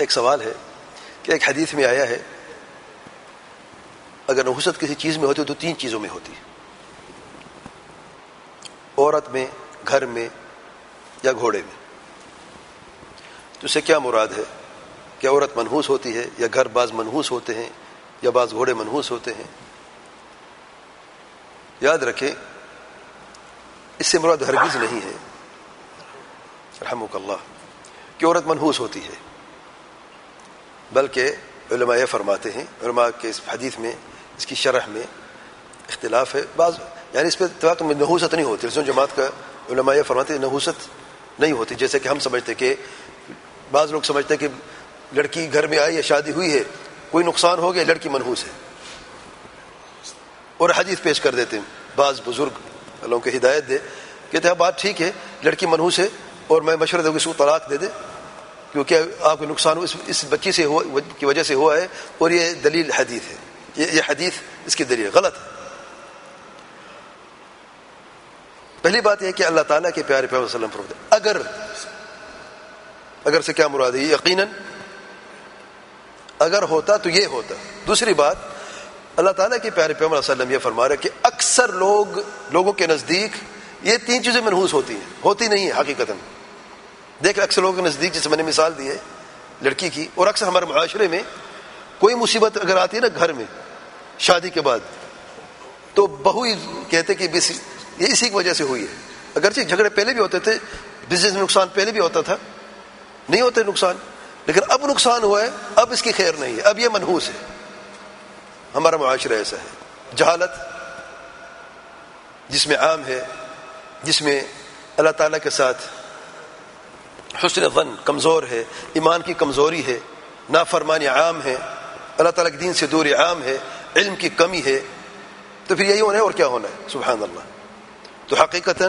ایک سوال ہے کہ ایک حدیث میں آیا ہے، اگر نحوست کسی چیز میں ہوتی تو تین چیزوں میں ہوتی۔ عورت میں، گھر میں یا گھوڑے میں۔ تو اسے کیا مراد ہے کہ عورت منحوس ہوتی ہے یا گھر بعض منحوس ہوتے ہیں یا بعض گھوڑے منحوس ہوتے ہیں؟ یاد رکھیں، اس سے مراد ہرگز نہیں ہے، رحمک اللہ، کہ عورت منحوس ہوتی ہے۔ بلکہ علماء یہ فرماتے ہیں، علماء کے اس حدیث میں، اس کی شرح میں اختلاف ہے۔ بعض یعنی اس پہ اتفاق میں نحوست نہیں ہوتی رسم جماعت کا علماء یہ فرماتے ہیں نحوست نہیں ہوتی، جیسے کہ ہم سمجھتے کہ بعض لوگ سمجھتے کہ لڑکی گھر میں آئی یا شادی ہوئی ہے، کوئی نقصان ہو گیا، لڑکی منحوس ہے۔ اور حدیث پیش کر دیتے ہیں، بعض بزرگ لوگوں کو ہدایت دے، کہتے ہیں ہاں، بات ٹھیک ہے، لڑکی منحوس ہے اور میں مشورہ دوں کہ اس کو طلاق دے دے۔ کیونکہ آپ کو نقصان اس بچی سے ہوا، کی وجہ سے ہوا ہے اور یہ دلیل حدیث ہے۔ یہ حدیث اس کی دلیل غلط ہے۔ پہلی بات یہ کہ اللہ تعالیٰ کے پیارے پیار وسلم فرمتے اگر اگر سے کیا مراد ہے؟ یقیناً اگر ہوتا تو یہ ہوتا۔ دوسری بات، اللہ تعالیٰ کے پیارے پیغمبر وسلم یہ فرما رہے کہ اکثر لوگ، لوگوں کے نزدیک یہ تین چیزیں منحوس ہوتی ہیں۔ ہوتی نہیں ہے حقیقت دیکھ اکثر لوگوں کے نزدیک جسے میں نے مثال دی ہے لڑکی کی، اور اکثر ہمارے معاشرے میں کوئی مصیبت اگر آتی ہے نا گھر میں شادی کے بعد، تو بہو ہی کہتے کہ یہ اسی کی وجہ سے ہوئی ہے۔ اگرچہ جھگڑے پہلے بھی ہوتے تھے بزنس میں نقصان پہلے بھی ہوتا تھا، نہیں ہوتے نقصان، لیکن اب نقصان ہوا ہے، اب اس کی خیر نہیں ہے، اب یہ منحوس ہے۔ ہمارا معاشرہ ایسا ہے۔ جہالت جس میں عام ہے، جس میں اللہ تعالیٰ کے ساتھ حسن ون کمزور ہے، ایمان کی کمزوری ہے، نافرمانی عام ہے، اللہ تعالیٰ کے دین سے دوری عام ہے، علم کی کمی ہے۔ تو پھر یہی ہونا ہے اور کیا ہونا ہے؟ سبحان اللہ۔ تو حقیقت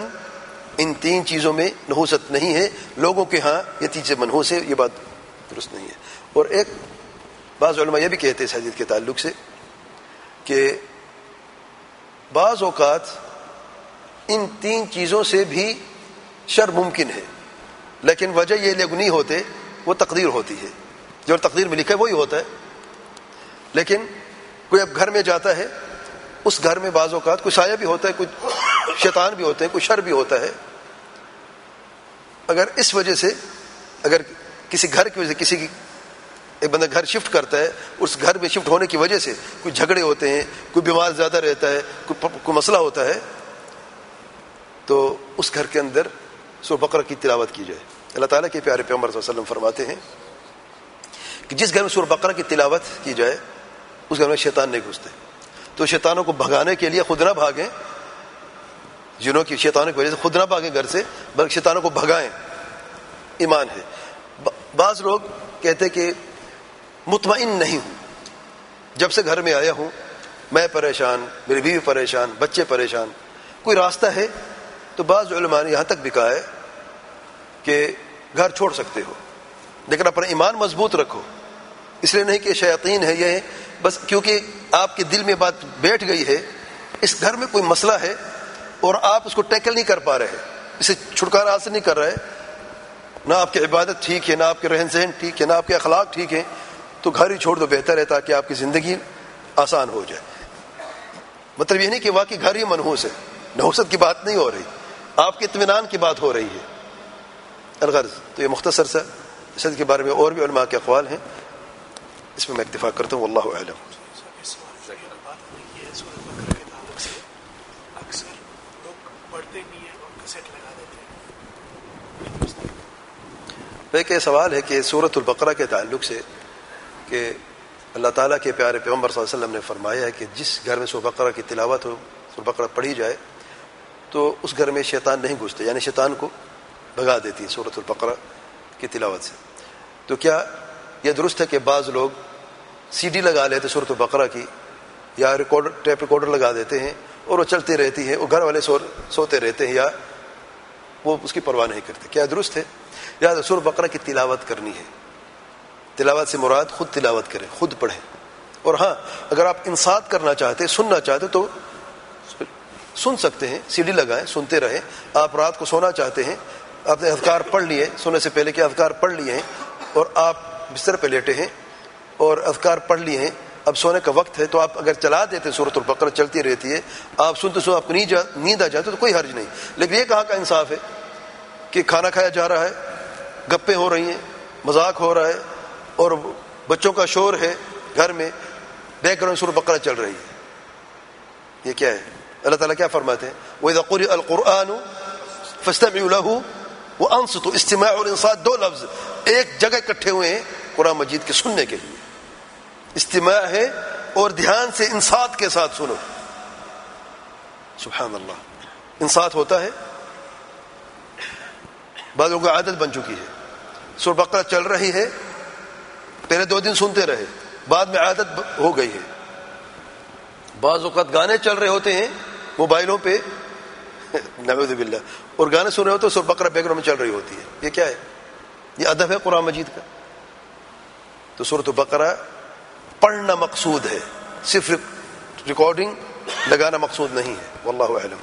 ان تین چیزوں میں نحوست نہیں ہے۔ لوگوں کے ہاں یہ چیزیں منحوس ہے، یہ بات درست نہیں ہے۔ اور ایک بعض علماء یہ بھی کہتے ہیں اس حدیث کے تعلق سے کہ بعض اوقات ان تین چیزوں سے بھی شر ممکن ہے۔ لیکن وجہ یہ لوگ نہیں ہوتے، وہ تقدیر ہوتی ہے۔ جو تقدیر میں لکھا ہے وہی ہوتا ہے۔ لیکن کوئی اب گھر میں جاتا ہے، اس گھر میں بعض اوقات کوئی سایہ بھی ہوتا ہے، کوئی شیطان بھی ہوتے ہیں، کوئی شر بھی ہوتا ہے۔ اگر اس وجہ سے اگر کسی گھر کی وجہ سے، کسی کی ایک بندہ گھر شفٹ کرتا ہے، اس گھر میں شفٹ ہونے کی وجہ سے کوئی جھگڑے ہوتے ہیں، کوئی بیمار زیادہ رہتا ہے، کوئی کوئی مسئلہ ہوتا ہے، تو اس گھر کے اندر سور بقرہ کی تلاوت کی جائے۔ اللہ تعالیٰ کے پیارے پیغمبر صلی اللہ علیہ وسلم فرماتے ہیں کہ جس گھر میں سور بقرہ کی تلاوت کی جائے، اس گھر میں شیطان نہیں گھستے۔ تو شیطانوں کو بھگانے کے لیے خود نہ بھاگیں، جنہوں کی شیطانوں کی وجہ سے خود نہ بھاگیں گھر سے، بلکہ شیطانوں کو بھگائیں۔ ایمان ہے۔ بعض لوگ کہتے کہ مطمئن نہیں ہوں۔ جب سے گھر میں آیا ہوں، میں پریشان، میری بیوی پریشان، بچے پریشان، کوئی راستہ ہے؟ تو بعض علماء نے یہاں تک بھی کہا ہے کہ گھر چھوڑ سکتے ہو۔ لیکن اپنا ایمان مضبوط رکھو۔ اس لیے نہیں کہ شیاطین ہے یہ، بس کیونکہ آپ کے دل میں بات بیٹھ گئی ہے، اس گھر میں کوئی مسئلہ ہے اور آپ اس کو ٹیکل نہیں کر پا رہے اسے چھٹکارا حاصل نہیں کر رہے۔ نہ آپ کی عبادت ٹھیک ہے، نہ آپ کے رہن سہن ٹھیک ہے، نہ آپ کے اخلاق ٹھیک ہے تو گھر ہی چھوڑ دو بہتر ہے تاکہ آپ کی زندگی آسان ہو جائے۔ مطلب یہ نہیں کہ واقعی گھر ہی منحوس ہے، نحوست کی بات نہیں ہو رہی، آپ کے اطمینان کی بات ہو رہی ہے۔ الغرض۔ تو یہ مختصر سا اسد کے بارے میں اور بھی علماء کے اقوال ہیں۔ اس میں میں اتفاق کرتا ہوں اللہ علم ایک یہ سوال ہے کہ صورت البقرہ کے تعلق سے کہ اللہ تعالیٰ کے پیارے پیغمبر صلی اللہ علیہ وسلم نے فرمایا ہے کہ جس گھر میں سو بقرہ کی تلاوت ہو سو بقرہ پڑھی جائے، تو اس گھر میں شیطان نہیں گھستے یعنی شیطان کو بھگا دیتی ہے صورت البقرہ کی تلاوت سے۔ تو کیا یہ درست ہے کہ بعض لوگ سی ڈی لگا لیتے صورت البقرہ کی یا ریکارڈر ٹیپ ریکارڈر لگا دیتے ہیں اور وہ چلتی رہتی ہے، وہ گھر والے سو، سوتے رہتے ہیں یا وہ اس کی پرواہ نہیں کرتے۔ کیا درست ہے؟ یا سور بقرہ کی تلاوت کرنی ہے۔ تلاوت سے مراد خود تلاوت کریں، خود پڑھیں۔ اور ہاں اگر آپ انسات کرنا چاہتے، سننا چاہتے تو سن سکتے ہیں سی ڈی لگائیں، سنتے رہیں۔ آپ رات کو سونا چاہتے ہیں آپ نے اذکار پڑھ لیے سونے سے پہلے کے اذکار پڑھ لیے ہیں اور آپ بستر پہ لیٹے ہیں اور اذکار پڑھ لیے ہیں۔ اب سونے کا وقت ہے تو آپ اگر چلا دیتے صورت البقرہ، چلتی رہتی ہے، آپ سنتے سو آپ کو نیند آ جاتے تو کوئی حرج نہیں۔ لیکن یہ کہاں کا انصاف ہے کہ کھانا کھایا جا رہا ہے گپے ہو رہی ہیں، مذاق ہو رہا ہے اور بچوں کا شور ہے گھر میں، بیک گراؤنڈ سور بقرہ چل رہی ہے۔ یہ کیا ہے؟ اللہ تعالیٰ کیا فرماتے ہیں؟ وہ ذکر القرآن فسطم وہ انس تو اجتماع اور انسان دو لفظ، ایک جگہ اکٹھے ہوئے ہیں قرآن مجید کے سننے کے لیے۔ اجتماع ہے اور دھیان سے انسات کے ساتھ سنو۔ سبحان اللہ۔ انسات ہوتا ہے۔ بعض لوگوں کی عادت بن چکی ہے۔ سر بقرہ چل رہی ہے۔ پہلے دو دن سنتے رہے۔ بعد میں عادت ہو گئی ہے۔ بعض اوقات گانے چل رہے ہوتے ہیں موبائلوں پہ۔ نوید باللہ۔ اور گانے سن رہے ہو تو سر بقرہ بیک میں چل رہی ہوتی ہے۔ یہ کیا ہے؟ یہ ادب ہے قرآن مجید کا۔ تو صورت بقرہ پڑھنا مقصود ہے۔ صرف ریکارڈنگ لگانا مقصود نہیں ہے۔ واللہ علم